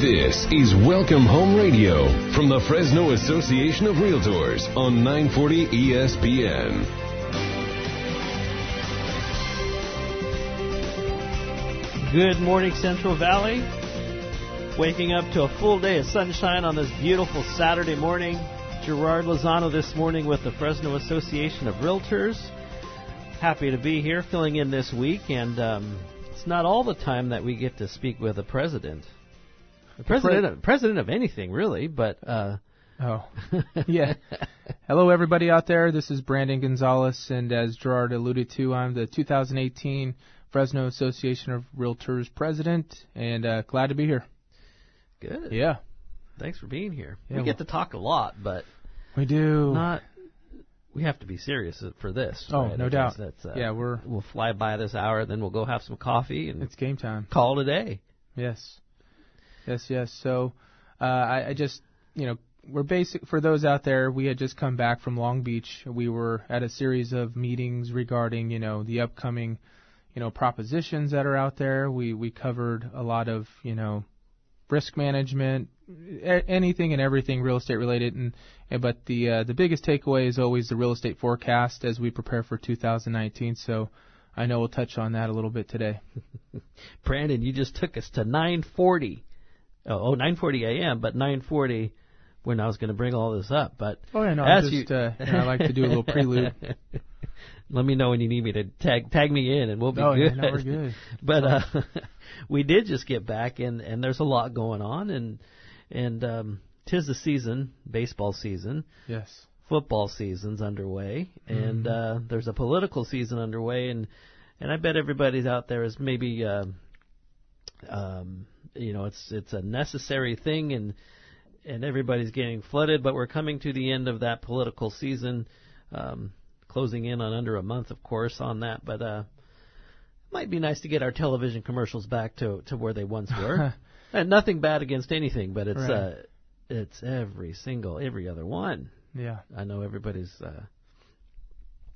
This is Welcome Home Radio from the Fresno Association of Realtors on 940 ESPN. Good morning, Central Valley. Waking up to a full day of sunshine on this beautiful Saturday morning. Gerard Lozano this morning with the Fresno Association of Realtors. Happy to be here filling in this week, and um, it's not all the time that we get to speak with a president. The president, of, president of anything, really, but. Uh, oh, yeah. Hello, everybody out there. This is Brandon Gonzalez, and as Gerard alluded to, I'm the 2018 Fresno Association of Realtors president, and uh, glad to be here. Good. Yeah. Thanks for being here. Yeah, we well- get to talk a lot, but We do. not. We have to be serious for this. Oh, right? no doubt. That's, uh, Yeah, we're- we'll fly by this hour, then we'll go have some coffee and It's game time. call today. Yes. Yes, yes. So, uh, I, I just, you know, we're basic for those out there. We had just come back from Long Beach. We were at a series of meetings regarding, you know, the upcoming, you know, propositions that are out there. We we covered a lot of, you know, risk management, anything and everything real estate related. And, and but the uh, the biggest takeaway is always the real estate forecast as we prepare for 2019. So, I know we'll touch on that a little bit today. Brandon, you just took us to 9:40. Oh, oh 9:40 a.m., but 9:40 when I was going to bring all this up. But Oh yeah, no, as I just you, uh, I like to do a little prelude. Let me know when you need me to tag tag me in, and we'll be Oh, yeah, good. no, we're good. but uh, we did just get back, and and there's a lot going on, and and um, tis the season, baseball season. Yes. football season's underway, and Mm-hmm. uh, there's a political season underway, and and I bet everybody's out there is maybe, um, um, you know, it's it's a necessary thing, and and everybody's getting flooded, but we're coming to the end of that political season, um, closing in on under a month, of course, on that, but uh, it might be nice to get our television commercials back to to where they once were. and nothing bad against anything, but it's Right. uh, it's every single every other one. Yeah. I know everybody's uh,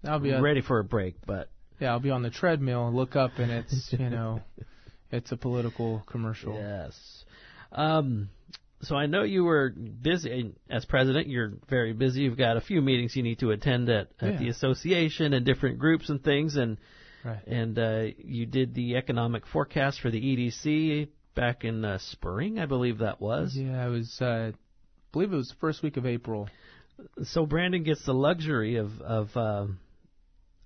I'll be ready for a break, but yeah, I'll be on the treadmill and look up and it's you know, it's a political commercial. yes. Um, so I know you were busy as president. You're very busy. You've got a few meetings you need to attend at, at Yeah. the association and different groups and things, and Right. and uh, you did the economic forecast for the EDC back in uh, spring, I believe that was. Yeah, it was uh I believe it was the first week of April. So Brandon gets the luxury of of um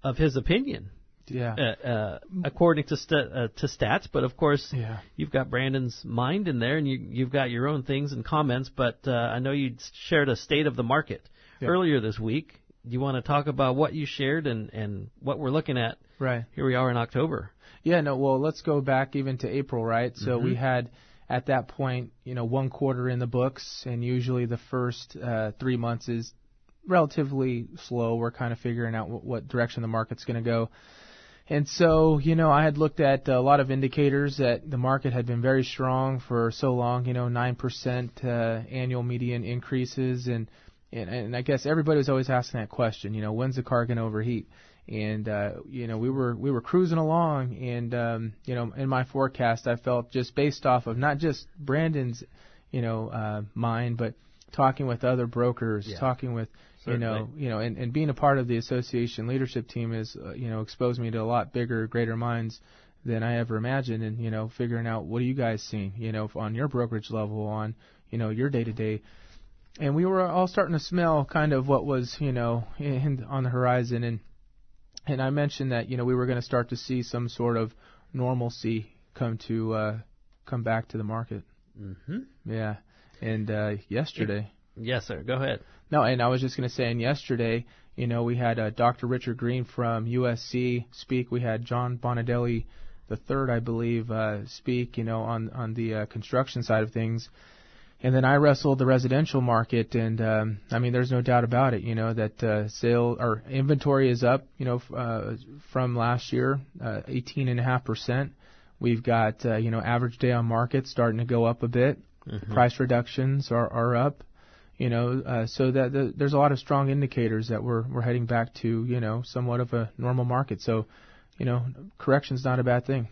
of his opinion. Yeah. uh, uh, according to st- uh, to stats. But of course, Yeah. you've got Brandon's mind in there, and you you've got your own things and comments. But uh, I know you shared a state of the market Yeah. earlier this week. Do you want to talk about what you shared and and what we're looking at? Right. Here we are in October. Yeah, no, well, let's go back even to April, right? So Mm-hmm. we had at that point, you know, one quarter in the books, and usually the first uh, three months is relatively slow. We're kind of figuring out what, what direction the market's going to go. And so, you know, I had looked at a lot of indicators that the market had been very strong for so long, you know, 9% uh, annual median increases. And, and, and I guess everybody was always asking that question, you know, when's the car going to overheat? And, uh, you know, we were, we were cruising along and, um, you know, in my forecast, I felt just based off of not just Brandon's, you know, uh, mind, but talking with other brokers, Yeah. talking with, you know, you know, and, and being a part of the association leadership team is, uh, you know, exposed me to a lot bigger, greater minds than I ever imagined. And, you know, figuring out what are you guys seeing, you know, on your brokerage level, on, you know, your day to day. And we were all starting to smell kind of what was, you know, in, on the horizon. And, and I mentioned that, you know, we were going to start to see some sort of normalcy come to, uh, come back to the market. Mm-hmm. Yeah. And, uh, yesterday. Yes, sir. Go ahead. No, and I was just going to say, and yesterday, you know, we had uh, Dr. Richard Green from USC speak. We had John Bonadelle, the third, I believe, uh, speak. You know, on on the uh, construction side of things. And then I wrestled the residential market, and um, I mean, there's no doubt about it. You know that uh, sale or inventory is up. You know, f- uh, from last year, uh, 18.5 percent. We've got uh, you know average day on market starting to go up a bit. Price reductions are are up you know, uh, so that the, there's a lot of strong indicators that we're we're heading back to, you know, somewhat of a normal market. So, you know, correction's not a bad thing.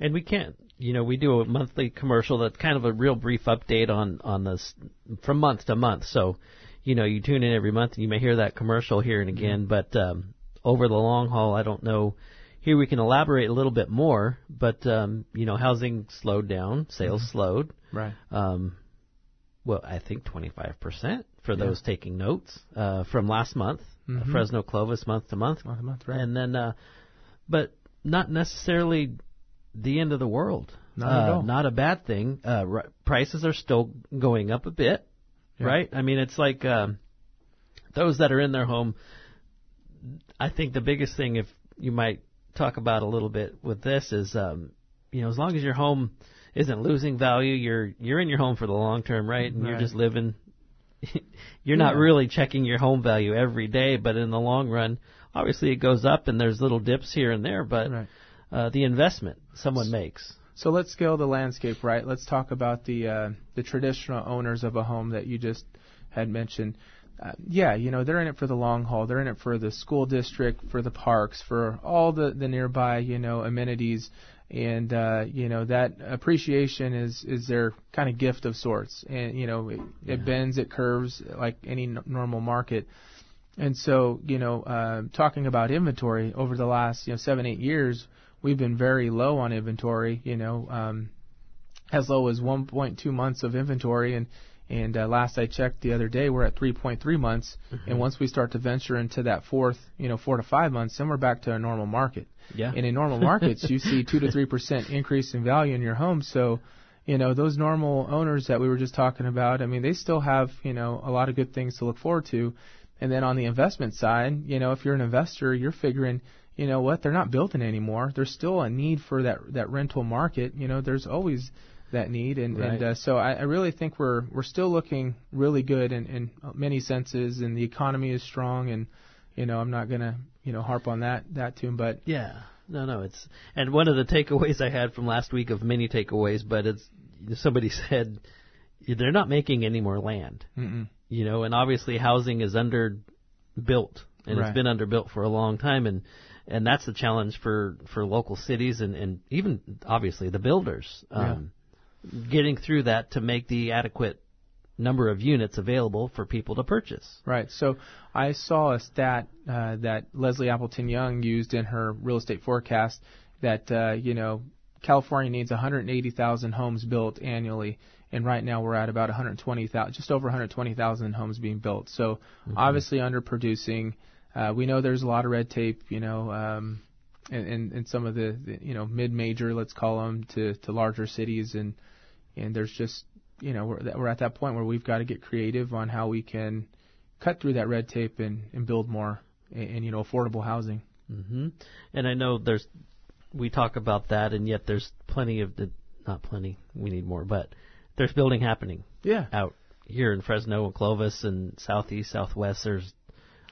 And we can't you know, we do a monthly commercial that's kind of a real brief update on on this from month to month. So, you know, you tune in every month and you may hear that commercial here and again. But um, over the long haul, I don't know. Here we can elaborate a little bit more, but um, you know, housing slowed down, sales slowed. Right. Um, well, I think 25% for those taking notes uh, from last month, uh, Fresno Clovis month to month. Month to month, right. And then, uh, but not necessarily the end of the world. Not at uh, all. Not a bad thing. Uh, r- prices are still going up a bit, Yeah. right? I mean, it's like um, those that are in their home. I think the biggest thing, if you might talk about a little bit with this, is um, you know, as long as your home isn't losing value, you're you're in your home for the long term, right? And you're just living. you're not really checking your home value every day, but in the long run, obviously it goes up and there's little dips here and there, but Right. uh, the investment someone makes. So let's scale the landscape, right? Let's talk about the uh, the traditional owners of a home that you just had mentioned. Uh, yeah, you know they're in it for the long haul. They're in it for the school district, for the parks, for all the the nearby you know amenities, and uh, you know that appreciation is is their kind of gift of sorts. And you know it, it bends, it curves like any n- normal market. And so, you know, uh, talking about inventory over the last, you know, seven, eight years, we've been very low on inventory. You know, um, as low as 1.2 months of inventory, and and uh, last I checked the other day, we're at 3.3 months. And once we start to venture into that fourth, you know, four to five months, then we're back to a normal market. Yeah. And in a normal markets, you see two to three percent increase in value in your home. So, you know, those normal owners that we were just talking about, I mean, they still have, you know, a lot of good things to look forward to. And then on the investment side, you know, if you're an investor, you're figuring, you know what, they're not building anymore. There's still a need for that that rental market. You know, there's always that need, and Right. and uh, so I, I really think we're we're still looking really good in, in many senses, and the economy is strong, and you know, I'm not gonna you know harp on that that tune, but Yeah. No, no, it's and one of the takeaways I had from last week of many takeaways, but it's somebody said they're not making any more land. mm-mm. You know, and obviously housing is underbuilt and Right. it's been underbuilt for a long time and and that's the challenge for for local cities and and even obviously the builders um getting through that to make the adequate number of units available for people to purchase. Right. So I saw a stat uh, that Leslie Appleton Young used in her real estate forecast that uh, you know California needs 180,000 homes built annually, and right now we're at about 120,000, just over 120,000 homes being built. So obviously underproducing. Uh, we know there's a lot of red tape, you know, um, in, in, in some of the, the you know mid-major, let's call them, to to larger cities, and and there's just you know we're we're at that point where we've got to get creative on how we can cut through that red tape and, and build more and, and you know affordable housing. Mm-hmm. And I know there's we talk about that, and yet there's plenty of the not plenty. We need more, but there's building happening Yeah, out here in Fresno and Clovis and southeast, southwest. There's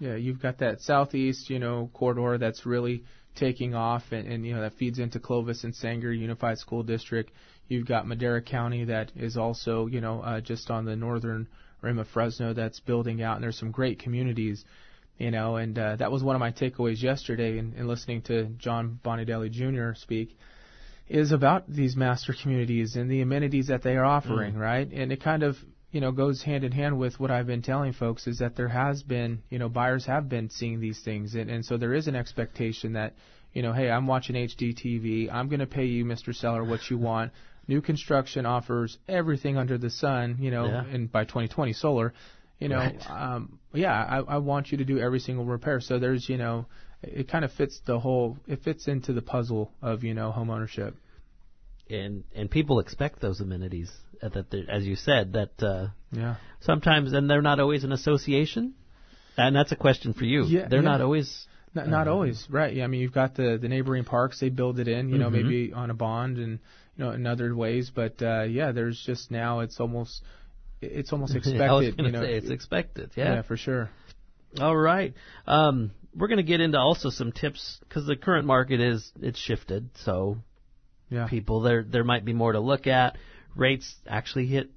yeah. You've got that southeast you know corridor that's really taking off, and, and you know that feeds into Clovis and Sanger Unified School District. You've got Madera County that is also you know uh, just on the northern rim of Fresno that's building out, and there's some great communities. You know, and uh, that was one of my takeaways yesterday in, in listening to John Bonadelle Jr. speak. is about these master communities and the amenities that they are offering, right? And it kind of, you know, goes hand in hand with what I've been telling folks is that there has been, you know, buyers have been seeing these things, and, and so there is an expectation that, you know, hey, I'm watching HGTV, I'm going to pay you, Mr. Seller, what you want. New construction offers everything under the sun, you know, Yeah. and by 2020 solar, you know, Right. um, yeah, I, I want you to do every single repair. So there's, you know, it kind of fits the whole, it fits into the puzzle of, you know, home ownership. and and people expect those amenities uh, that as you said that uh, Yeah. sometimes and they're not always an association. And that's a question for you. Yeah, they're yeah. not always Not, not Uh, always, right? Yeah, I mean, you've got the the neighboring parks; they build it in, you know, Mhm. maybe on a bond and know in other ways. But uh, yeah, there's just now it's almost it's almost expected, you know. it's expected. yeah. Yeah. for sure. All right. Um, we're going to get into also some tips because the current market is it's shifted. So Yeah, people there there might be more to look at. Rates actually hit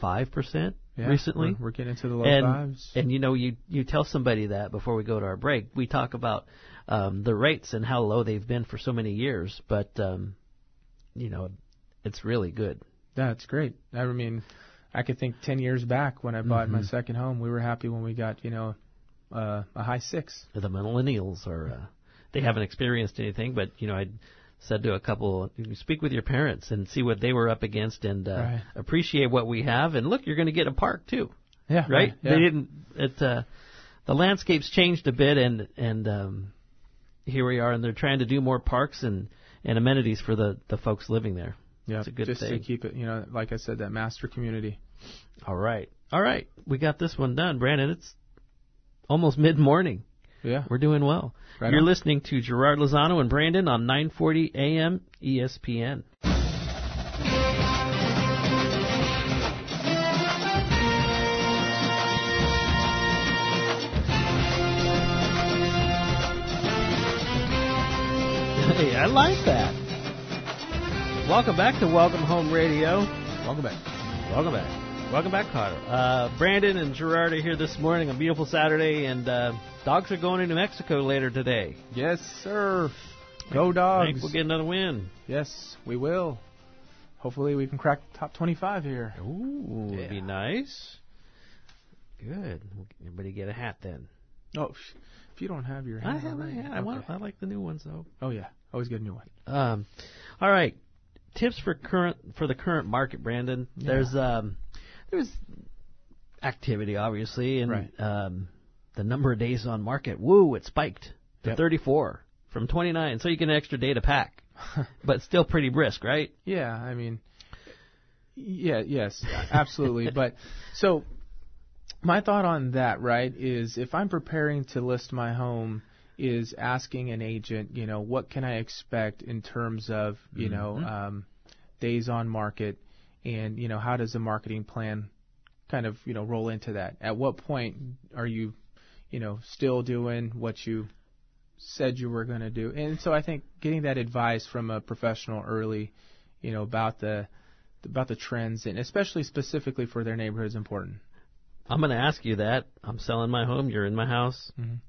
five percent yeah. recently. we're, we're getting into the low and fives. and you know you you tell somebody that before we go to our break. We talk about um, the rates and how low they've been for so many years, but um, you know, it's really good. That's great. I mean, I could think 10 years back when I bought my second home, we were happy when we got, you know, uh, a high six. The millennials are, uh, they haven't experienced anything, but you know, I said to a couple, speak with your parents and see what they were up against, and uh, Right. appreciate what we have. And look, you're going to get a park too, Yeah. right? Yeah. They didn't. It uh, the landscape's changed a bit, and and um, here we are, and they're trying to do more parks and and amenities for the the folks living there. Yeah. It's a good Just to keep it, you know, like I said, that master community. All right, all right, we got this one done, Brandon. It's almost mid morning. Yeah. We're doing well. Right You're on. listening to Gerard Lozano and Brandon on 940 AM ESPN. Like that. Welcome back to Welcome Home Radio. Welcome back. Welcome back. Welcome back, Carter. Uh, Brandon and Gerard are here this morning, a beautiful Saturday, and uh, dogs are going to New Mexico later today. Yes, sir. Go I dogs. think we'll get another win. Yes, we will. Hopefully, we can crack the top 25 here. Ooh, would be nice. Good. Everybody get a hat then. Oh, if you don't have your hat, I have my hat. I want. I like the new ones though. Oh yeah, always get a new one. Um, all right. Tips for current for the current market, Brandon. There's um, there's activity obviously, and Right. um, the number of days on market. Woo! It spiked to Yep. 34 from 29, so you get an extra day to pack, but still pretty brisk, right? Yeah, I mean, yeah, yes, absolutely. but so, my thought on that, right, is if I'm preparing to list my home, is asking an agent, you know, what can I expect in terms of, you know, um, days on market, and you know, how does the marketing plan kind of, you know, roll into that? At what point are you, you know, still doing what you said you were going to do? And so I think getting that advice from a professional early you know about the about the trends and especially specifically for their neighborhood is important. I'm going to ask you that. I'm selling my home. You're in my house. Mhm.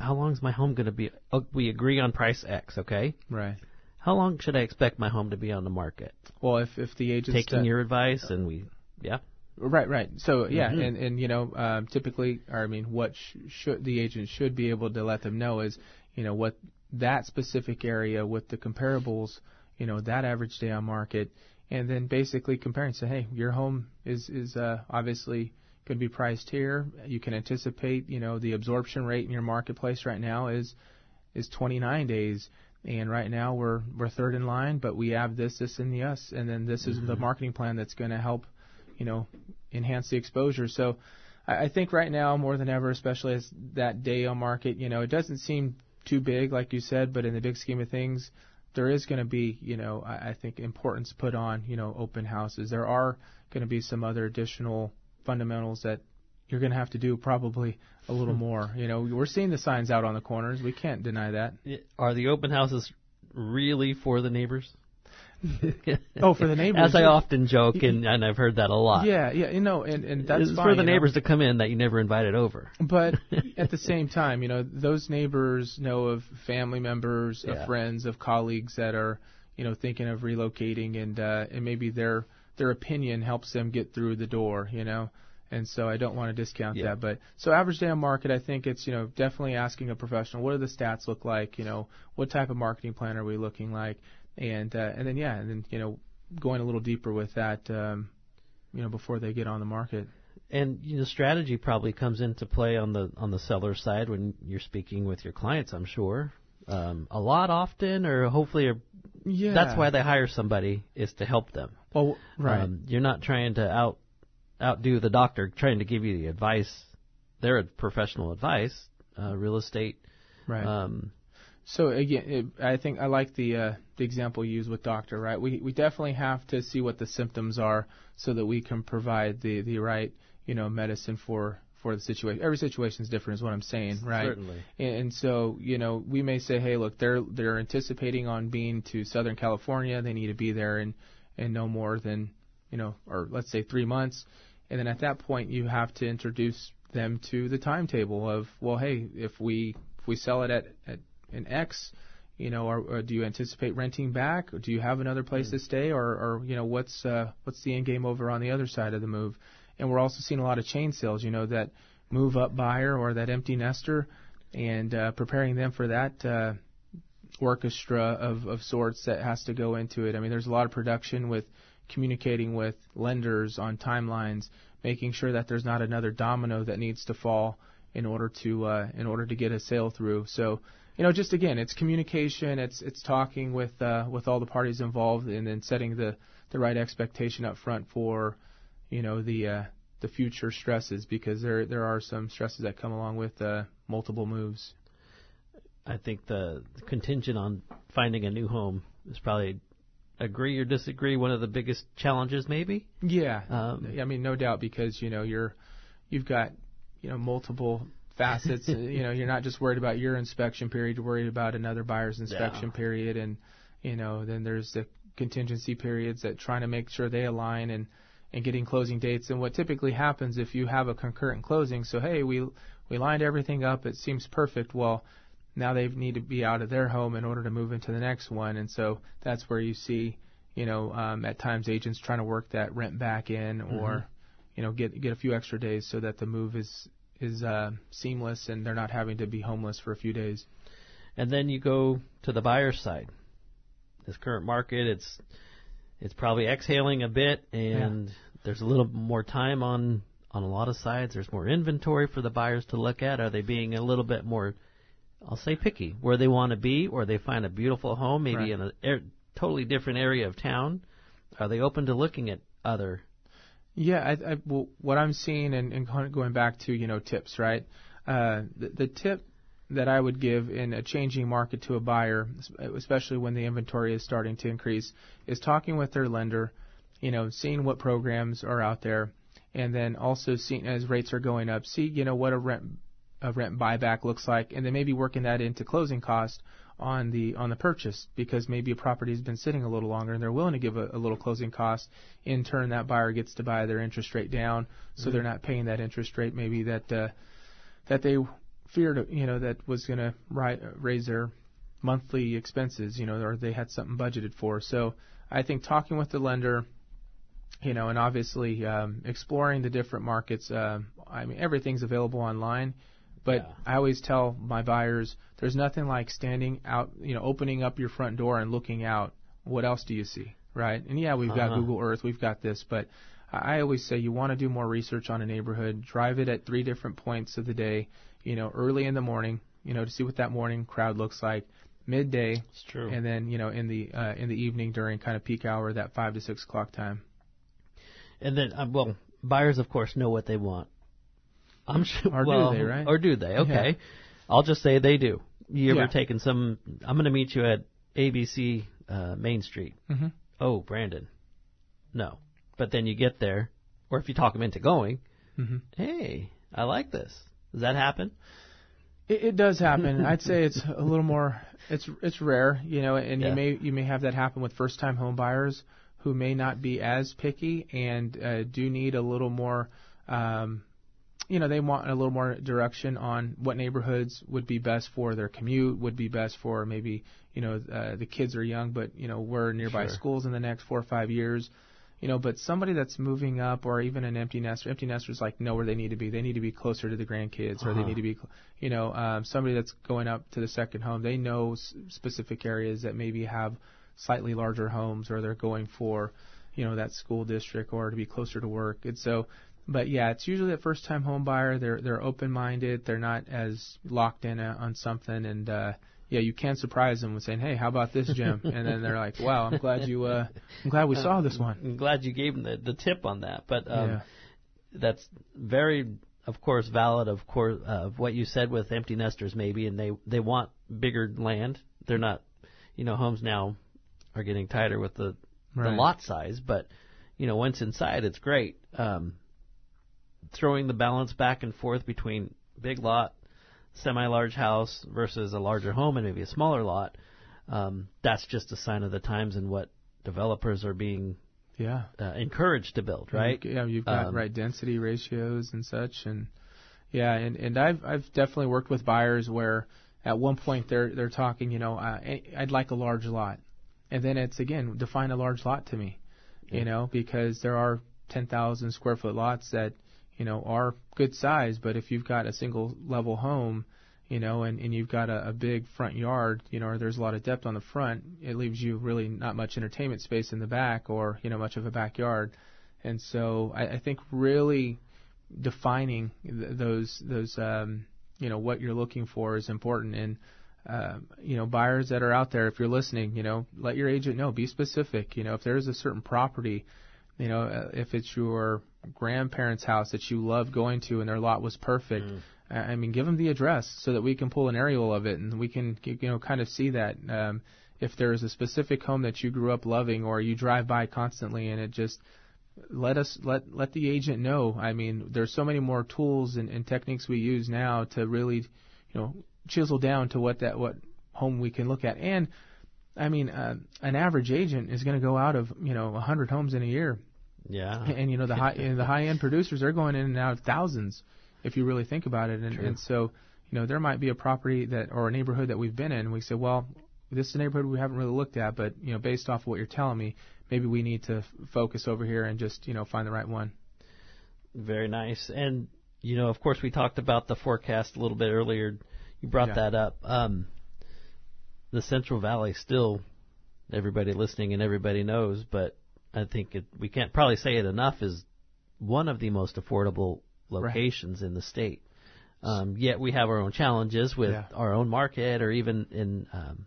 How long is my home going to be? Oh, we agree on price X, okay? Right. How long should I expect my home to be on the market? Well, if if the agent Taking your advice, and we, yeah. right right so yeah Mhm. and and you know um, typically or I mean what sh- should the agent should be able to let them know is you know what that specific area with the comparables you know that average day on market and then basically comparing say hey your home is is uh, obviously going to be priced here. You can anticipate you know the absorption rate in your marketplace right now is is 29 days. And right now we're we're third in line but we have this this and the us. And then this is the mm-hmm. marketing plan that's going to help you know enhance the exposure. So I, I think right now more than ever especially as that day on market you know it doesn't seem too big like you said but in the big scheme of things there is going to be you know I, I think importance put on you know open houses. There are going to be some other additional fundamentals that you're going to have to do probably a little more you know we're seeing the signs out on the corners we can't deny that Are the open houses really for the neighbors? Oh, for the neighbors, As I often joke, and, and I've heard that a lot. Yeah, yeah, you know, and and that's it's fine, for the you know. neighbors to come in that you never invited over. But at the same time, you know, those neighbors know of family members, Yeah. of friends, of colleagues that are, you know, thinking of relocating, and uh, and maybe their their opinion helps them get through the door, you know. And so I don't want to discount Yeah. that. But so average day on market, I think it's you know definitely asking a professional, what do the stats look like? You know, what type of marketing plan are we looking like? And uh, and then yeah, and then you know going a little deeper with that, um, you know, before they get on the market. And you know, strategy probably comes into play on the on the seller side when you're speaking with your clients. I'm sure um, a lot often, or hopefully, or Yeah, that's why they hire somebody is to help them. Well, right. Um, you're not trying to out outdo the doctor, trying to give you the advice. They're professional advice, uh, real estate. Right. Um, So again, it, I think I like the uh, the example you used with doctor. Right. We we definitely have to see what the symptoms are so that we can provide the the right you know medicine for for the situation. Every situation is different, is what I'm saying. Right. Certainly. And, and so you know we may say, hey, look, they're they're anticipating on being to Southern California. They need to be there in in no more than you know, or let's say three months. And then at that point, you have to introduce them to the timetable of, well, hey, if we if we sell it at, at an X, You know, or, or do you anticipate renting back? Or do you have another place to stay, or, or you know, what's uh, what's the end game over on the other side of the move? And we're also seeing a lot of chain sales. You know, that move up buyer or that empty nester, and uh, preparing them for that uh, orchestra of, of sorts that has to go into it. I mean, there's a lot of production with communicating with lenders on timelines, making sure that there's not another domino that needs to fall in order to uh, in order to get a sale through. So, you know, just again, it's communication, it's it's talking with uh, with all the parties involved, and then setting the the right expectation up front for, you know, the uh, the future stresses because there there are some stresses that come along with uh, multiple moves. I think the contingent on finding a new home is probably agree or disagree one of the biggest challenges maybe? Yeah. Um, i mean no doubt because you know you're you've got you know multiple facets. You know you're not just worried about your inspection period you're worried about another buyer's inspection yeah. period. And you know then there's the contingency periods that trying to make sure they align. And and getting closing dates and what typically happens if you have a concurrent closing so hey we we lined everything up it seems perfect well now they need to be out of their home in order to move into the next one, and so that's where you see, you know, um, at times agents trying to work that rent back in, mm-hmm. or, you know, get get a few extra days so that the move is is uh, seamless and they're not having to be homeless for a few days. And then you go to the buyer's side. This current market, it's it's probably exhaling a bit, and yeah. there's a little more time on on a lot of sides. There's more inventory for the buyers to look at. Are they being a little bit more I'll say picky, where they want to be, or they find a beautiful home, maybe right. in a er, totally different area of town. Are they open to looking at other? Yeah, I, I, well, what I'm seeing, and, and going back to you know tips, right? Uh, the, the tip that I would give in a changing market to a buyer, especially when the inventory is starting to increase, is talking with their lender, you know, seeing what programs are out there, and then also seeing as rates are going up, see you know what a rent a rent buyback looks like, and then maybe working that into closing cost on the on the purchase because maybe a property has been sitting a little longer and they're willing to give a, a little closing cost. In turn, that buyer gets to buy their interest rate down, so mm-hmm. they're not paying that interest rate maybe that uh, that they feared, you know, that was going to ri- raise their monthly expenses, you know, or they had something budgeted for. So I think talking with the lender, you know, and obviously um, exploring the different markets. Uh, I mean, everything's available online. But yeah. I always tell my buyers, there's nothing like standing out, you know, opening up your front door and looking out. What else do you see, right? And yeah, we've uh-huh. got Google Earth, we've got this, but I always say you want to do more research on a neighborhood. Drive it at three different points of the day. You know, early in the morning, you know, to see what that morning crowd looks like. Midday, it's true. and then you know in the uh, in the evening during kind of peak hour, that five to six o'clock time. And then, uh, well, buyers of course know what they want. I'm sure. Or well, do they, right? Or do they? Okay. Yeah. I'll just say they do. You ever yeah. taken some? I'm going to meet you at ABC uh, Main Street. Mm-hmm. Oh, Brandon. No. But then you get there, or if you talk them into going, mm-hmm. hey, I like this. Does that happen? It, it does happen. I'd say it's a little more. It's it's rare, you know, and yeah. you may you may have that happen with first time home buyers who may not be as picky and uh, do need a little more um, you know, they want a little more direction on what neighborhoods would be best for their commute, would be best for maybe, you know, uh, the kids are young, but, you know, we're nearby sure. schools in the next four or five years. You know, but somebody that's moving up or even an empty nester, empty nesters like know where they need to be. They need to be closer to the grandkids uh-huh. or they uh-huh. need to be, you know, um, somebody that's going up to the second home. They know s- specific areas that maybe have slightly larger homes or they're going for, you know, that school district or to be closer to work. And so but yeah, it's usually a first time home buyer. They're they're open minded. They're not as locked in a, on something, and uh, yeah, you can surprise them with saying, "Hey, how about this, Jim?" and then they're like, "Wow, I'm glad you. Uh, I'm glad we uh, saw this one. I'm glad you gave them the, the tip on that." But um, yeah. that's very, of course, valid. Of course, uh, what you said with empty nesters, maybe, and they they want bigger land. They're not, you know, homes now are getting tighter with the right. the lot size, but you know, once inside, it's great. Um, throwing the balance back and forth between big lot, semi-large house versus a larger home and maybe a smaller lot, um, that's just a sign of the times and what developers are being yeah uh, encouraged to build, right? Yeah, you've got um, right density ratios and such, and yeah, and and I've I've definitely worked with buyers where at one point they're they're talking, you know, uh, I'd like a large lot, and then it's again define a large lot to me, yeah. you know, because there are 10,000 square foot lots that you know are good size, but if you've got a single level home, you know, and, and you've got a, a big front yard, you know, or there's a lot of depth on the front, it leaves you really not much entertainment space in the back or, you know, much of a backyard. And so I, I think really defining th- those those um, you know what you're looking for is important and uh, you know buyers that are out there if you're listening you know let your agent know be specific you know if there's a certain property you know uh, if it's your grandparents house that you love going to and their lot was perfect mm. I mean give them the address so that we can pull an aerial of it and we can you know kind of see that um, if there's a specific home that you grew up loving or you drive by constantly and it just let us let let the agent know. I mean, there's so many more tools and, and techniques we use now to really, you know, chisel down to what that what home we can look at. And I mean, uh, an average agent is going to go out of you know 100 homes in a year. Yeah. And, and you know the high the high end producers they're going in and out of thousands if you really think about it. And, and so you know there might be a property that or a neighborhood that we've been in and we say, well, this is a neighborhood we haven't really looked at, but you know based off of what you're telling me, maybe we need to f- focus over here and just you know find the right one. Very nice. And you know, of course, we talked about the forecast a little bit earlier. You brought yeah. that up. Um, the Central Valley still, everybody listening and everybody knows, but I think it, we can't probably say it enough is one of the most affordable locations right. in the state. Um, yet we have our own challenges with yeah. our own market, or even in, um,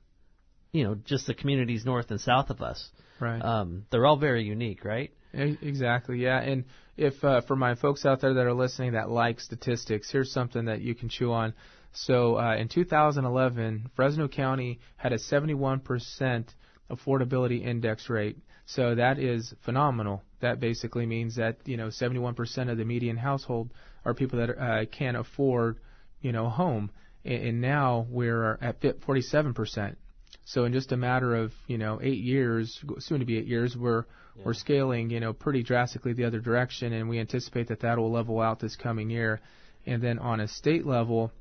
you know, just the communities north and south of us. Right. Um, they're all very unique, right? Exactly. Yeah. And if uh, for my folks out there that are listening that like statistics, here's something that you can chew on. So uh, in 2011, Fresno County had a 71% affordability index rate. So that is phenomenal. That basically means that you know 71% of the median household are people that uh, can afford you know a home, and, and now we're at 47%. So in just a matter of you know eight years, soon to be eight years, we're yeah. we're scaling you know pretty drastically the other direction, and we anticipate that that will level out this coming year. And then on a state level,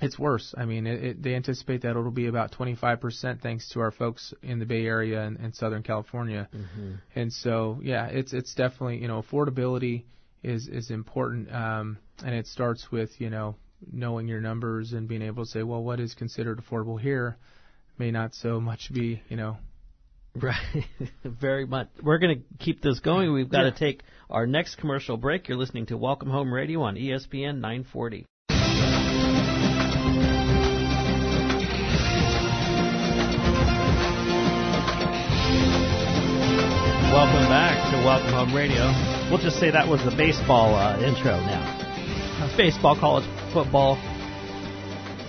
it's worse. I mean, it, it, they anticipate that it'll be about 25% thanks to our folks in the Bay Area and, and Southern California. Mm-hmm. And so, yeah, it's it's definitely you know affordability is is important, um, and it starts with you know knowing your numbers and being able to say, well, what is considered affordable here may not so much be, you know. Right, very much. We're going to keep this going. We've got yeah. to take our next commercial break. You're listening to Welcome Home Radio on ESPN 940. Welcome back to Welcome Home Radio. We'll just say that was the baseball uh, intro now. Baseball, college football,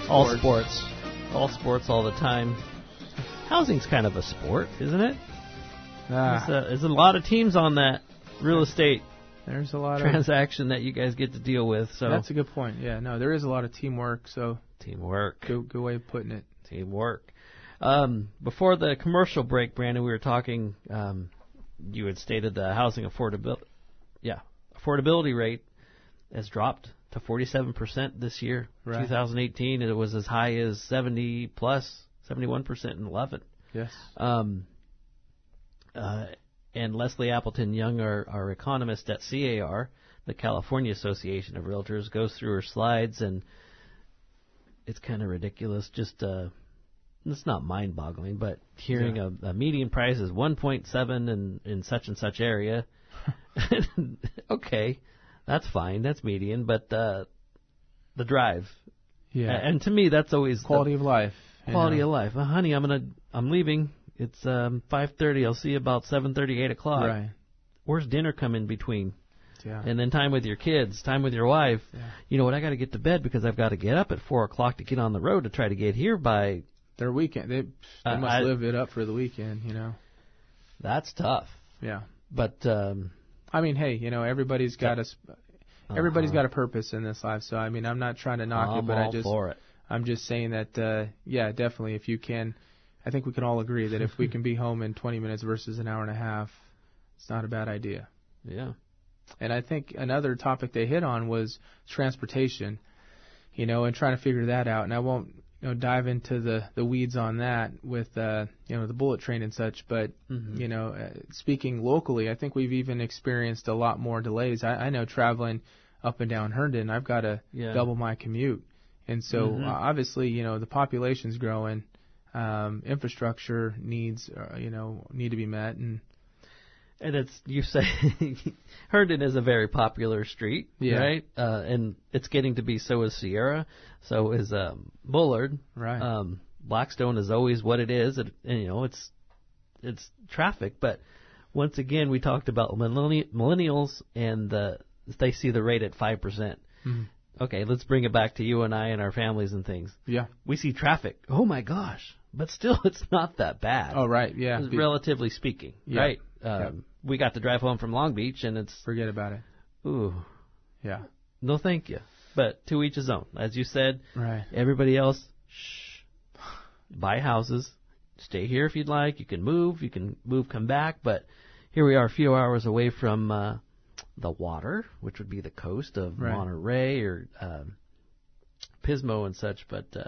all sports all sports all the time. Housing's kind of a sport, isn't it? Ah. There's, a, there's a lot of teams on that real estate there's a lot transaction of that you guys get to deal with. So that's a good point. Yeah, no, there is a lot of teamwork. So teamwork. Good, good way of putting it. Teamwork. Um, before the commercial break, Brandon, we were talking. Um, you had stated the housing affordability, yeah, affordability rate has dropped to 47% this year, right. 2018. It was as high as 70 plus, 71% in 11. Yes. Um, uh, and Leslie Appleton Young, our, our economist at CAR, the California Association of Realtors, goes through her slides, and it's kind of ridiculous. Just uh, it's not mind-boggling, but hearing yeah. a, a median price is 1.7 in in such and such area. okay, that's fine. That's median, but uh, the drive. Yeah. And to me, that's always quality of life. Quality know. of life. Uh, honey, I'm gonna, I'm leaving. It's um 5:30. I'll see you about 7:30, 8 o'clock. Right. Where's dinner come in between? Yeah. And then time with your kids, time with your wife. Yeah. You know what? I got to get to bed because I've got to get up at four o'clock to get on the road to try to get here by. Their weekend. They, they uh, must I, live it up for the weekend. You know. That's tough. Yeah. But um, I mean, hey, you know, everybody's got a uh-huh. everybody's got a purpose in this life. So I mean, I'm not trying to knock I'm it, but I just it. I'm just saying that uh yeah, definitely if you can I think we can all agree that if we can be home in 20 minutes versus an hour and a half, it's not a bad idea. Yeah. And I think another topic they hit on was transportation, you know, and trying to figure that out. And I won't you know dive into the the weeds on that with uh you know the bullet train and such but Mhm. you know uh, speaking locally i think we've even experienced a lot more delays i, I know traveling up and down herndon i've got to Yeah. double my commute and so Mhm. uh, obviously you know the population's growing um infrastructure needs uh, you know need to be met and And it's you say Herndon is a very popular street, Yeah. right? Uh, and it's getting to be so is Sierra, so is um, Bullard. right Um, Blackstone is always what it is, and, and you know it's it's traffic. But once again, we talked about millenni- millennials, and the, they see the rate at five percent. Mhm. Okay, let's bring it back to you and I and our families and things. yeah We see traffic. Oh my gosh! But still, it's not that bad. oh right yeah Be- relatively speaking, Yeah. right? Um, Yep. We got to drive home from Long Beach, and it's forget about it ooh, yeah no, thank you. But to each his own, as you said. right Everybody else, shh. Buy houses. Stay here if you'd like. You can move. You can move, come back. But here we are, a few hours away from uh, the water, which would be the coast of Right. Monterey or um, Pismo and such. But uh,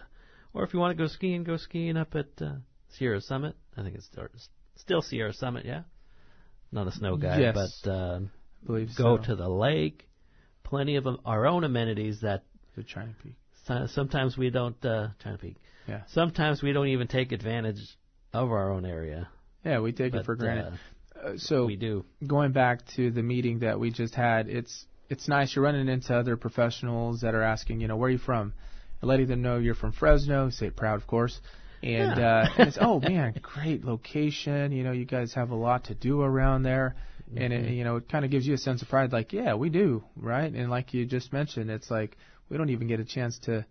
or if you want to go skiing, go skiing up at uh, Sierra Summit. I think it's still, Sierra Summit, yeah. Not a snow guy, Yes. but uh, believe go so. to the lake. Plenty of um, our own amenities that the China Peak sometimes we don't uh, to peek. Yeah. Sometimes we don't even take advantage of our own area. yeah we take but, it for granted uh, uh, so we do. going back to the meeting that we just had, it's it's nice you're running into other professionals that are asking, you know, where are you from? And letting them know you're from Fresno, say it proud, of course. And, Yeah. uh, and it's oh man, great location. You know, you guys have a lot to do around there, and Mm-hmm. it, you know, it kind of gives you a sense of pride. Like, yeah, we do, right? And like you just mentioned, it's like we don't even get a chance to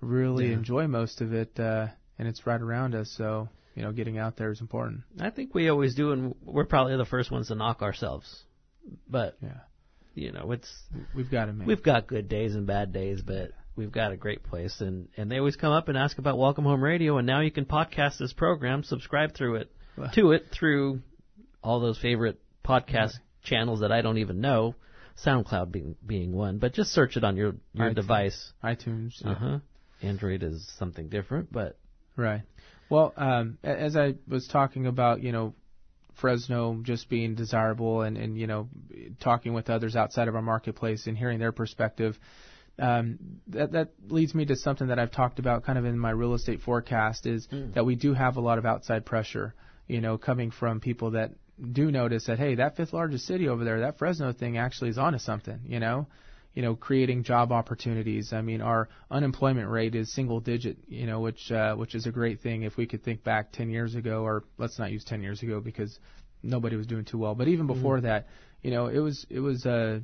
really Yeah. enjoy most of it, uh, and it's right around us. So you know, getting out there is important. I think we always do, and we're probably the first ones to knock ourselves. But Yeah, you know, it's we've got to make. we've got good days and bad days, but we've got a great place. And and they always come up and ask about Welcome Home Radio, and now you can podcast this program, subscribe through it to it through all those favorite podcast channels that I don't even know. SoundCloud being being one, but just search it on your your iTunes. device. iTunes. yeah. Uh huh. Android is something different, but Right. Well, um, as I was talking about, you know, Fresno just being desirable and, and you know, talking with others outside of our marketplace and hearing their perspective, um, that, that leads me to something that I've talked about kind of in my real estate forecast is that we do have a lot of outside pressure, you know, coming from people that do notice that, hey, that fifth largest city over there, that Fresno thing actually is onto something, you know? you know, creating job opportunities. I mean, our unemployment rate is single digit, you know, which uh, which is a great thing. If we could think back 10 years ago, or let's not use 10 years ago because nobody was doing too well. But even before that, you know, it was it was uh,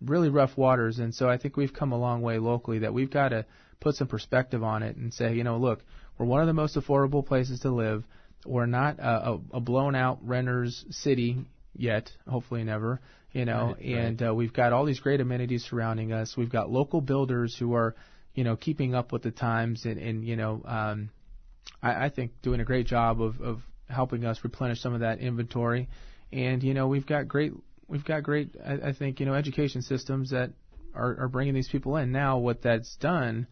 really rough waters. And so I think we've come a long way locally. That we've got to put some perspective on it and say, you know, look, we're one of the most affordable places to live. We're not a, a, blown out renters city yet. Hopefully never you know, Right, right. and uh, we've got all these great amenities surrounding us. We've got local builders who are, you know, keeping up with the times and, and you know, um, I, I think doing a great job of, of helping us replenish some of that inventory. And you know, we've got great, we've got great, I, I think, you know, education systems that are, are bringing these people in. Now, what that's done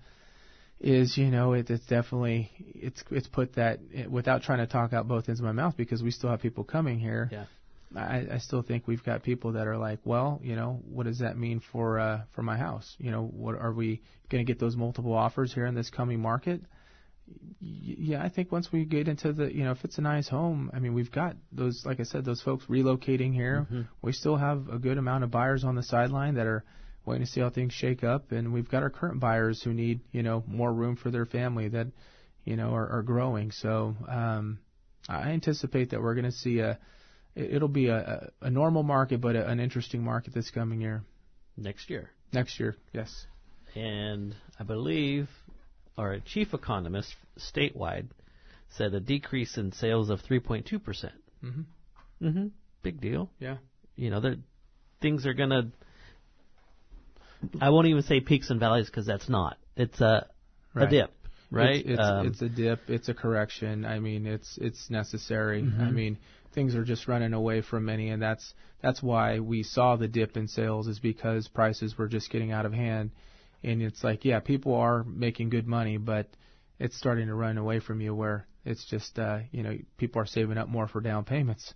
is, you know, it, it's definitely it's it's put that without trying to talk out both ends of my mouth because we still have people coming here. Yeah. I, I still think we've got people that are like, well, you know, what does that mean for uh, for my house? You know, what are we going to get those multiple offers here in this coming market? Y- Yeah, I think once we get into the, you know, if it's a nice home, I mean, we've got those, like I said, those folks relocating here. We still have a good amount of buyers on the sideline that are waiting to see how things shake up, and we've got our current buyers who need, you know, more room for their family that, you know, are, are growing. So um, I anticipate that we're going to see a, it- it'll be a, a a normal market, but a, an interesting market this coming year. next year. Next year, yes. And I believe our chief economist statewide said a decrease in sales of 3.2 percent. Mm-hmm. Mm-hmm. Big deal. Yeah. You know, there- things are gonna. I won't even say peaks and valleys because that's not. It's a a Right. dip, right? It's it's, Um, it's a dip. It's a correction. I mean, it's it's necessary. I Mhm. mean, things are just running away from many, and that's that's why we saw the dip in sales is because prices were just getting out of hand. And it's like, yeah, people are making good money, but it's starting to run away from you where it's just uh, you know people are saving up more for down payments.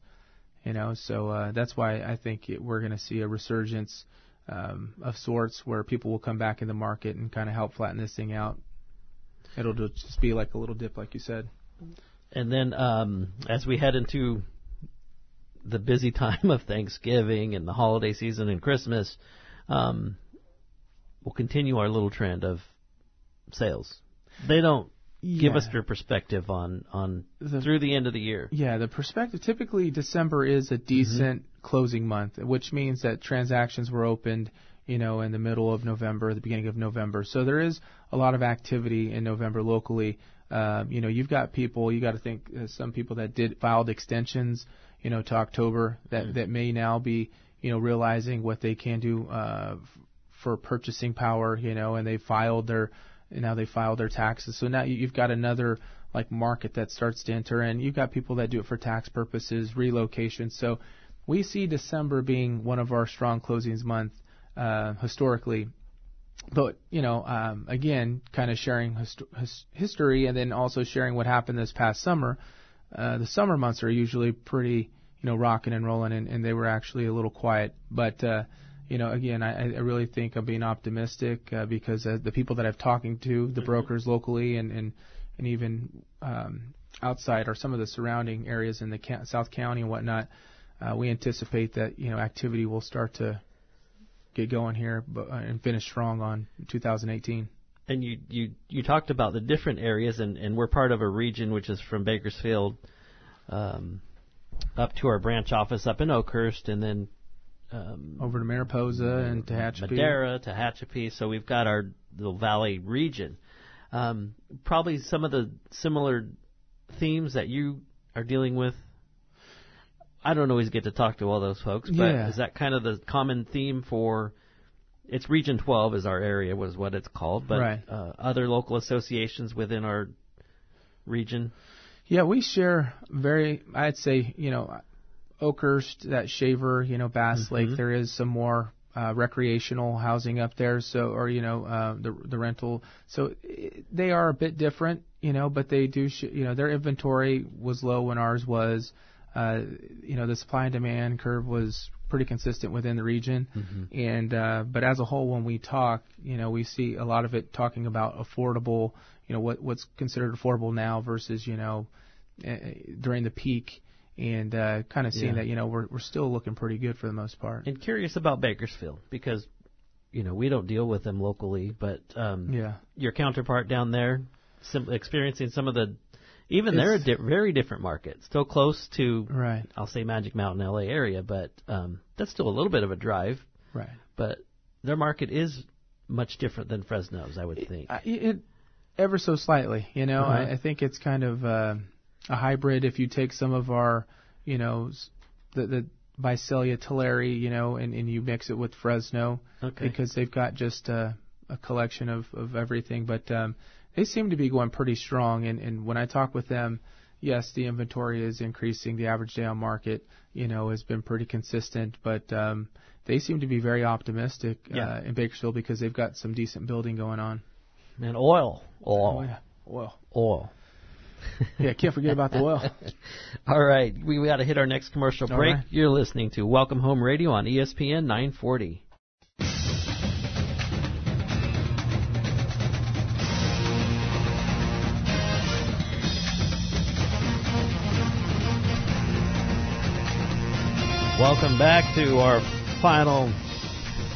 You know, so uh, that's why I think it, we're going to see a resurgence um, of sorts where people will come back in the market and kind of help flatten this thing out. It'll just be like a little dip, like you said. And then um, as we head into the busy time of Thanksgiving and the holiday season and Christmas, um, we'll continue our little trend of sales. They don't Yeah. give us their perspective on on The- through the end of the year. Yeah, the perspective typically December is a decent closing month, which means that transactions were opened, you know, in the middle of November, the beginning of November. So there is a lot of activity in November locally. Uh, you know, you've got people, you got to think uh, some people that did filed extensions, you know, to October that that may now be, you know, realizing what they can do uh, for purchasing power, you know, and they filed their now they filed their taxes. So now you- you've got another like market that starts to enter, and you've got people that do it for tax purposes, relocation. So we see December being one of our strong closings month uh, historically. But you know, um, again, kind of sharing hist- his- history, and then also sharing what happened this past summer. Uh, the summer months are usually pretty, you know, rocking and rolling, and, and they were actually a little quiet. But uh, you know, again, I, I really think I'm being optimistic uh, because uh, the people that I've talking to, the brokers locally, and and and even um, outside or some of the surrounding areas in the ca- South County and whatnot, uh, we anticipate that you know activity will start to get going here but, uh, and finish strong on 2018. And you you you talked about the different areas, and and we're part of a region which is from Bakersfield um, up to our branch office up in Oakhurst, and then um, Over to Mariposa and Tehachapi. Madera, Tehachapi. So we've got our little valley region. Um, probably some of the similar themes that you are dealing with. I don't always get to talk to all those folks, but Yeah. is that kind of the common theme for? It's Region 12 is our area, was what it's called, but Right. uh, other local associations within our region. Yeah, we share very. I'd say you know, Oakhurst, that Shaver, you know, Bass Lake. There is some more uh, recreational housing up there. So, or you know, uh, the the rental. So i they are a bit different, you know, but they do. Sh- you know, their inventory was low when ours was. Uh, you know, the supply and demand curve was pretty consistent within the region. And uh, but as a whole, when we talk, you know, we see a lot of it talking about affordable. You know, what what's considered affordable now versus you know uh, during the peak, and uh, kind of seeing Yeah. that you know we're we're still looking pretty good for the most part. And curious about Bakersfield because, you know, we don't deal with them locally, but um, Yeah. your counterpart down there, sim- experiencing some of the, even they're a di- very different market. Still close to, Right. I'll say Magic Mountain, LA area, but um, that's still a little bit of a drive. Right. But their market is much different than Fresno's, I would think. I- it ever so slightly. You know, Uh-huh. I, I think it's kind of uh, a hybrid. If you take some of our, you know, the the Visalia Tulare, you know, and, and you mix it with Fresno, Okay. because they've got just a, a collection of of everything. But um, they seem to be going pretty strong. And and when I talk with them. Yes, the inventory is increasing. The average day on market, you know, has been pretty consistent, but um, they seem to be very optimistic Yeah. uh, in Bakersfield because they've got some decent building going on. and oil, oil, Oh yeah, oil. oil. Yeah, can't forget about the oil. All right, we, we got to hit our next commercial break. right. You're listening to Welcome Home Radio on ESPN 940. Welcome back to our final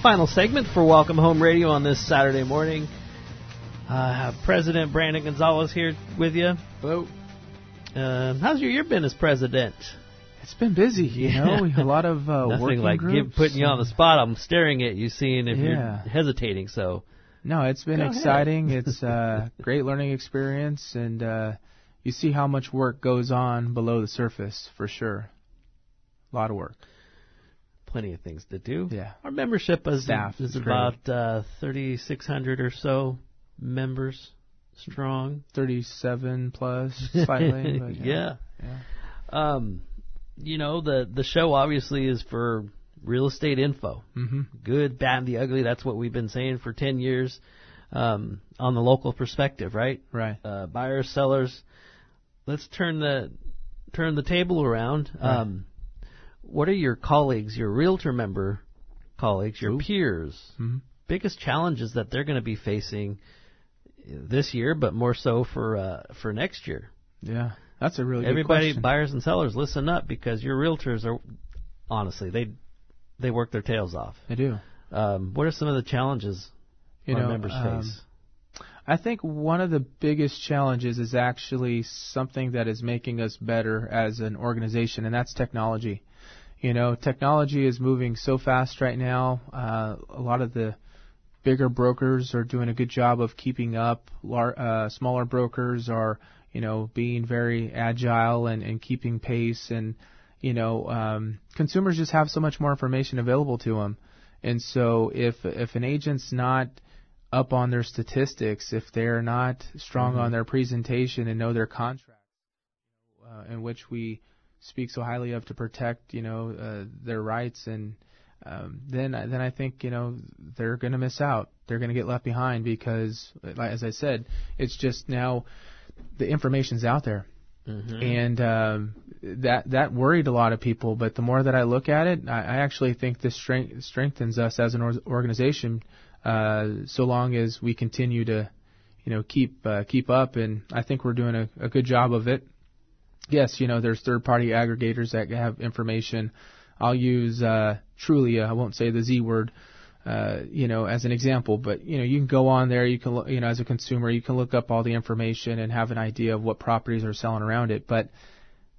final segment for Welcome Home Radio on this Saturday morning. Uh, President Brandon Gonzalez here with you. Hello. Um, how's your year been as president? It's been busy, you Yeah. know. A lot of uh, Nothing like give, putting you on the spot. I'm staring at you, seeing if Yeah. you're hesitating. So, No, it's been Go exciting. It's a great learning experience, and uh, you see how much work goes on below the surface for sure. A lot of work. plenty of things to do. Yeah. Our membership is, Staff is is about uh, 3,600 or so members strong. 37 plus, slightly. but yeah. yeah. Um, you know the the show obviously is for real estate info. Mm-hmm. Good, bad, and the ugly. That's what we've been saying for 10 years. um, on the local perspective, right? Right. Uh, buyers, sellers. Let's turn the turn the table around. Right. Um, what are your colleagues, your realtor member colleagues, your Ooh. peers, Mhm. biggest challenges that they're going to be facing this year, but more so for uh, for next year? Yeah. That's a really good question. Everybody, buyers and sellers, listen up because your realtors are honestly they they work their tails off. I do. Um, what are some of the challenges You our know, members um, face? I think one of the biggest challenges is actually something that is making us better as an organization, and that's technology. You know, technology is moving so fast right now. Uh, a lot of the bigger brokers are doing a good job of keeping up. Lar- uh, smaller brokers are, you know, being very agile and, and keeping pace. And, you know, um, consumers just have so much more information available to them. And so if if an agent's not up on their statistics, if they're not strong on their presentation and know their contract, uh, in which we speak so highly of to protect, you know, uh, their rights, and um, then then I think you know they're going to miss out. They're going to get left behind because, as I said, it's just now the information's out there. And um, that that worried a lot of people, but the more that I look at it, I, I actually think this strength, strengthens us as an or- organization uh, so long as we continue to, you know, keep uh, keep up, and I think we're doing a, a good job of it. Yes, you know, there's third-party aggregators that have information. I'll use uh, Trulia. I won't say the Z word, uh, you know, as an example, but you know, you can go on there. You can, look, you know, as a consumer, you can look up all the information and have an idea of what properties are selling around it. But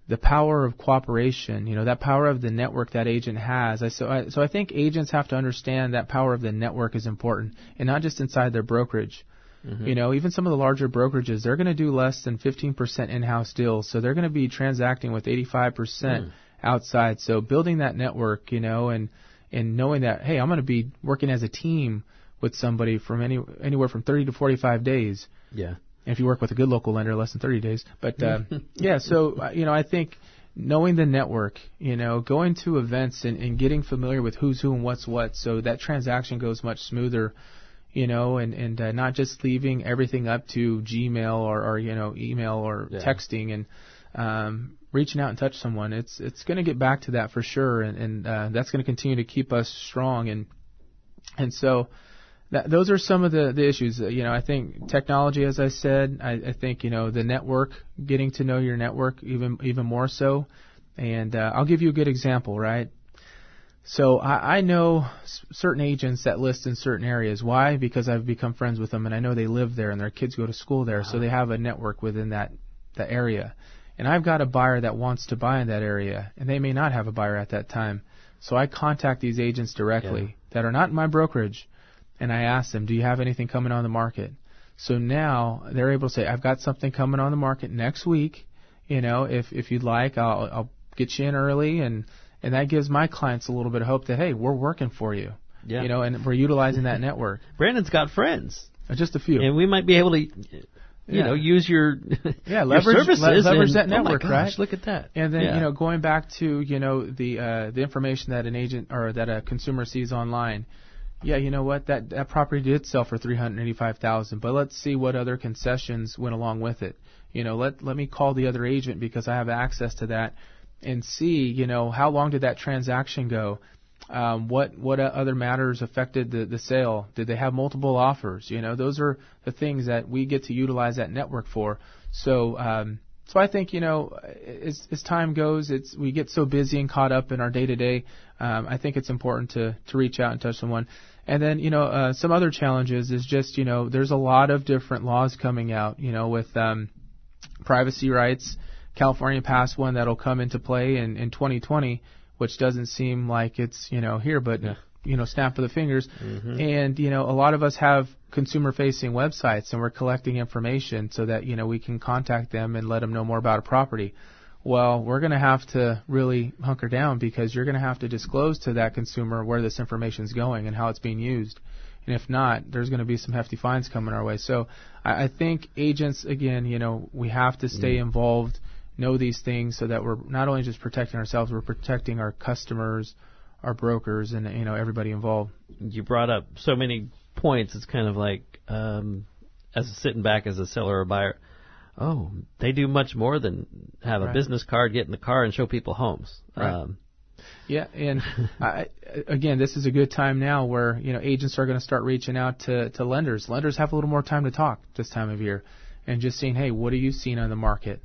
the power of cooperation, you know, that power of the network that agent has. I, so, I, so I think agents have to understand that power of the network is important, and not just inside their brokerage. You know, even some of the larger brokerages, they're going to do less than 15% in-house deals, so they're going to be transacting with 85% outside. So building that network, you know, and and knowing that, hey, I'm going to be working as a team with somebody from any anywhere from 30 to 45 days. Yeah. And if you work with a good local lender, less than 30 days. But uh, yeah, so uh, you know, I think knowing the network, you know, going to events and, and getting familiar with who's who and what's what, so that transaction goes much smoother. You know, and and uh, not just leaving everything up to Gmail or, or you know email or Yeah. texting and um, reaching out and touch someone. It's it's going to get back to that for sure, and and uh, that's going to continue to keep us strong. And and so that, those are some of the, the issues. You know, I think technology, as I said, I, I think you know the network, getting to know your network even even more so. And uh, I'll give you a good example, right? So I, I know certain agents that list in certain areas. Why? Because I've become friends with them, and I know they live there, and their kids go to school there, so they have a network within that that area. And I've got a buyer that wants to buy in that area, and they may not have a buyer at that time. So I contact these agents directly Yeah. that are not in my brokerage, and I ask them, "Do you have anything coming on the market?" So now they're able to say, "I've got something coming on the market next week. You know, if if you'd like, I'll I'll get you in early, and and that gives my clients a little bit of hope that hey, we're working for you. Yeah. You know, and we're utilizing that network. Brandon's got friends, Just a few. and we might be able to, you Yeah. know, use your Yeah, your leverage- services. le- leverage and- that oh network, gosh, right? Look at that. And then Yeah. you know, going back to you know the uh, the information that an agent or that a consumer sees online. Yeah, you know what? That that property did sell for three hundred eighty five thousand, but let's see what other concessions went along with it. You know, let let me call the other agent because I have access to that, and see you know how long did that transaction go. Um, what what other matters affected the, the sale? Did they have multiple offers? You know, those are the things that we get to utilize that network for. So um, so I think you know as as time goes, it's we get so busy and caught up in our day to day. I think it's important to to reach out and touch someone. And then you know uh, some other challenges is just you know there's a lot of different laws coming out. You know with um, privacy rights. California passed one that'll come into play in, in 2020, which doesn't seem like it's you know here, but you know snap of the fingers. Mm-hmm. And you know a lot of us have consumer-facing websites, and we're collecting information so that you know we can contact them and let them know more about a property. Well, we're going to have to really hunker down because you're going to have to disclose to that consumer where this information is going and how it's being used. And if not, there's going to be some hefty fines coming our way. So I, I think agents, again, you know, we have to stay mm. involved, know these things so that we're not only just protecting ourselves, we're protecting our customers, our brokers, and you know everybody involved. you brought up so many points. It's kind of like um, as sitting back as a seller or buyer, oh, they do much more than have a Right. business card, get in the car, and show people homes. Right. Um, Yeah, and I, again, this is a good time now where you know agents are going to start reaching out to to lenders. Lenders have a little more time to talk this time of year, and just saying, hey, what are you seeing on the market?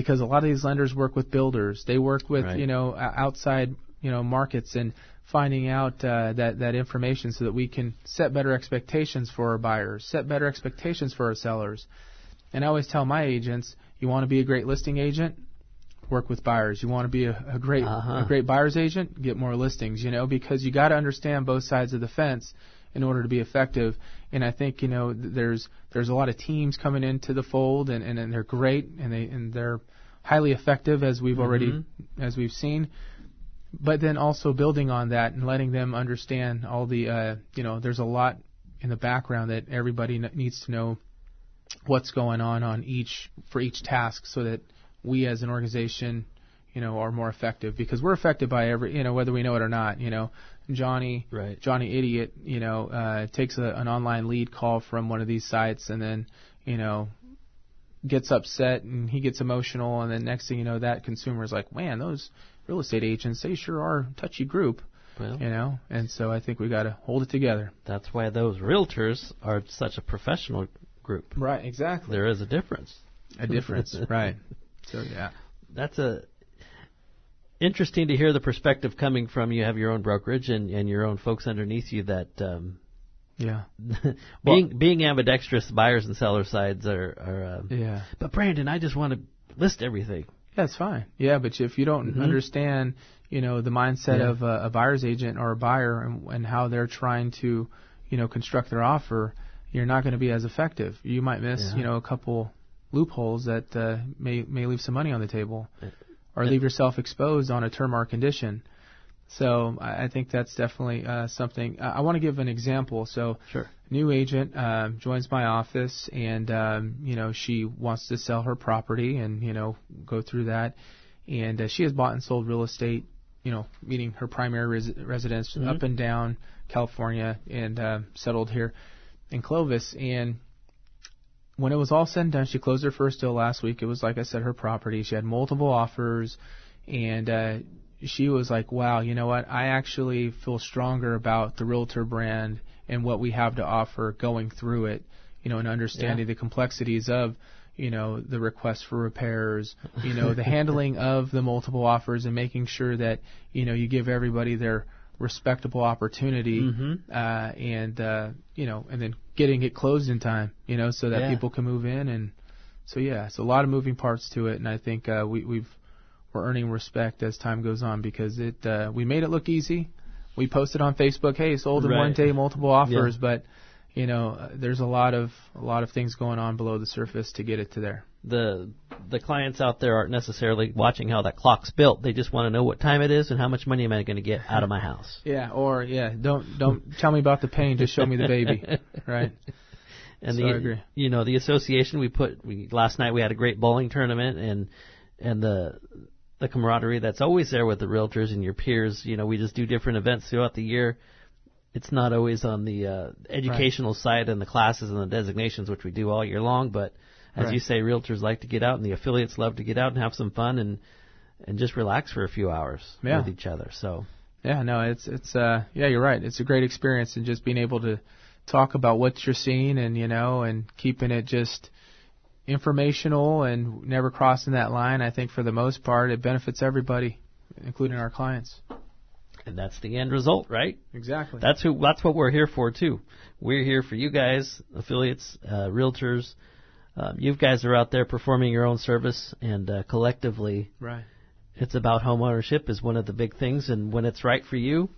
Because a lot of these lenders work with builders, they work with Right. you know outside you know markets and finding out uh, that that information so that we can set better expectations for our buyers, set better expectations for our sellers. And I always tell my agents, you want to be a great listing agent, work with buyers. You want to be a, a great Uh-huh. a great buyer's agent, get more listings. You know, because you got to understand both sides of the fence in order to be effective. And I think you know th- there's there's a lot of teams coming into the fold, and, and, and they're great, and they and they're highly effective as we've already Mhm. as we've seen. But then also building on that and letting them understand all the uh, you know there's a lot in the background that everybody n- needs to know what's going on on each for each task so that we as an organization you know are more effective because we're affected by every you know whether we know it or not you know Johnny Right. Johnny idiot you know uh, takes a, an online lead call from one of these sites and then you know gets upset and he gets emotional and then next thing you know that consumer is like man those real estate agents they sure are a touchy group well, you know and so I think we got to hold it together that's why those realtors are such a professional group. right exactly There is a difference. a difference right so yeah That's a interesting to hear the perspective coming from you. Have your own brokerage and, and your own folks underneath you that um, yeah being being ambidextrous buyers and seller sides are. are um, yeah But Brandon, I just want to list everything. That's fine. Yeah, but if you don't Mhm. understand, you know, the mindset Yeah. of a, a buyer's agent or a buyer and, and how they're trying to, you know, construct their offer, you're not going to be as effective. You might miss, Yeah. you know, a couple loopholes that uh, may may leave some money on the table, or leave yourself exposed on a term or condition. So I, I think that's definitely uh, something. I, I want to give an example. So Sure. new agent um, joins my office and um, you know she wants to sell her property and you know go through that and uh, she has bought and sold real estate you know meaning her primary res- residence Mhm. up and down California and uh, settled here in Clovis and when it was all said and done she closed her first deal last week it was like I said her property she had multiple offers and uh, she was like, "Wow, you know what? I actually feel stronger about the Realtor brand and what we have to offer going through it, you know, and understanding the complexities of, you know, the request for repairs, you know, the handling of the multiple offers and making sure that, you know, you give everybody their respectable opportunity Mhm. uh, and uh, you know, and then getting it closed in time, you know, so that Yeah. people can move in and so yeah, it's a lot of moving parts to it, and I think uh, we, we've we're earning respect as time goes on because it uh, we made it look easy. We posted on Facebook, hey, sold in Right. one day, multiple offers, Yeah. but you know, uh, there's a lot of a lot of things going on below the surface to get it to there. The the clients out there aren't necessarily watching how that clock's built. They just want to know what time it is and how much money am I going to get out of my house. Yeah, or yeah, don't don't tell me about the pain, just show me the baby, right? And So the I agree. you know the association we put we last night we had a great bowling tournament and and the the camaraderie that's always there with the realtors and your peers. You know we just do different events throughout the year. It's not always on the uh, educational side and the classes and the designations which we do all year long, but as Right. you say, realtors like to get out and the affiliates love to get out and have some fun and and just relax for a few hours Yeah. with each other. So Yeah, no, it's it's uh yeah, you're right. It's a great experience and just being able to talk about what you're seeing and you know and keeping it just informational and never crossing that line. I think for the most part it benefits everybody, including our clients. And that's the end result, right? Exactly. That's who. That's what we're here for too. We're here for you guys, affiliates, uh, realtors. Um, you guys are out there performing your own service, and uh, collectively, right. it's about home ownership is one of the big things. And when it's right for you,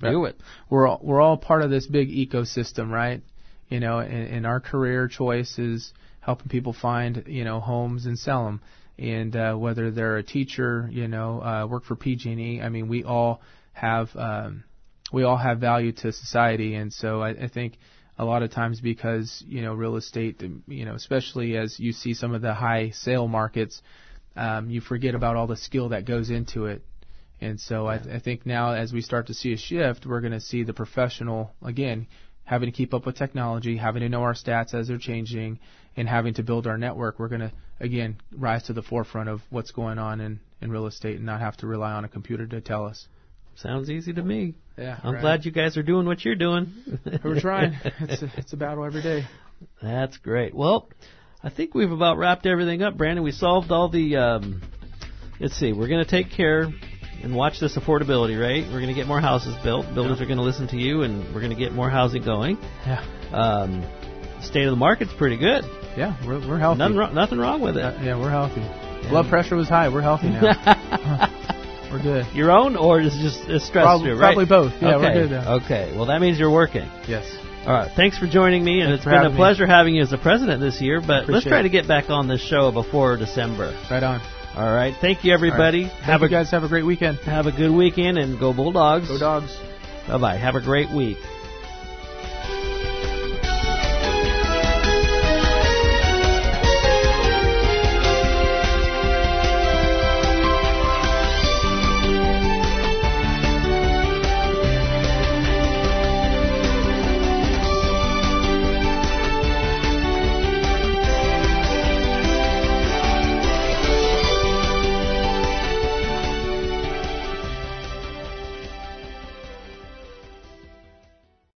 do it. We're all, we're all part of this big ecosystem, right? You know, and, and our career choice is helping people find you know homes and sell them. And uh, whether they're a teacher, you know, uh, work for PG&E, I mean, we all have um, we all have value to society, and so I, I think a lot of times because you know real estate, you know, especially as you see some of the high sale markets, um, you forget about all the skill that goes into it. And so I, I think now as we start to see a shift, we're going to see the professional again having to keep up with technology, having to know our stats as they're changing, and having to build our network, we're going to again rise to the forefront of what's going on in in real estate and not have to rely on a computer to tell us. Sounds easy to me. Yeah, I'm right. glad you guys are doing what you're doing. We're trying. It's a, it's a battle every day. That's great. Well, I think we've about wrapped everything up, Brandon. We solved all the. Um, let's see. We're going to take care and watch this affordability rate. We're going to get more houses built. Builders Yeah. are going to listen to you, and we're going to get more housing going. Yeah, Um, state of the market's pretty good. yeah, we're we're healthy. Nothing, wrong, nothing wrong with it. Yeah, yeah, we're healthy. Blood pressure was high. We're healthy now. we're good. Your own, or is it just a stress Prob- through, right? probably both. Yeah, we're okay. good now. Okay. Well, that means you're working. Yes. All right. Thanks for joining me, and Thanks it's been a having me. pleasure having you as the president this year. But let's try to get back on this show before December. Right on. All right. Thank you, everybody. Right. Have Thank a you guys have a great weekend. have a good weekend, and go Bulldogs. Go dogs. Bye bye. Have a great week.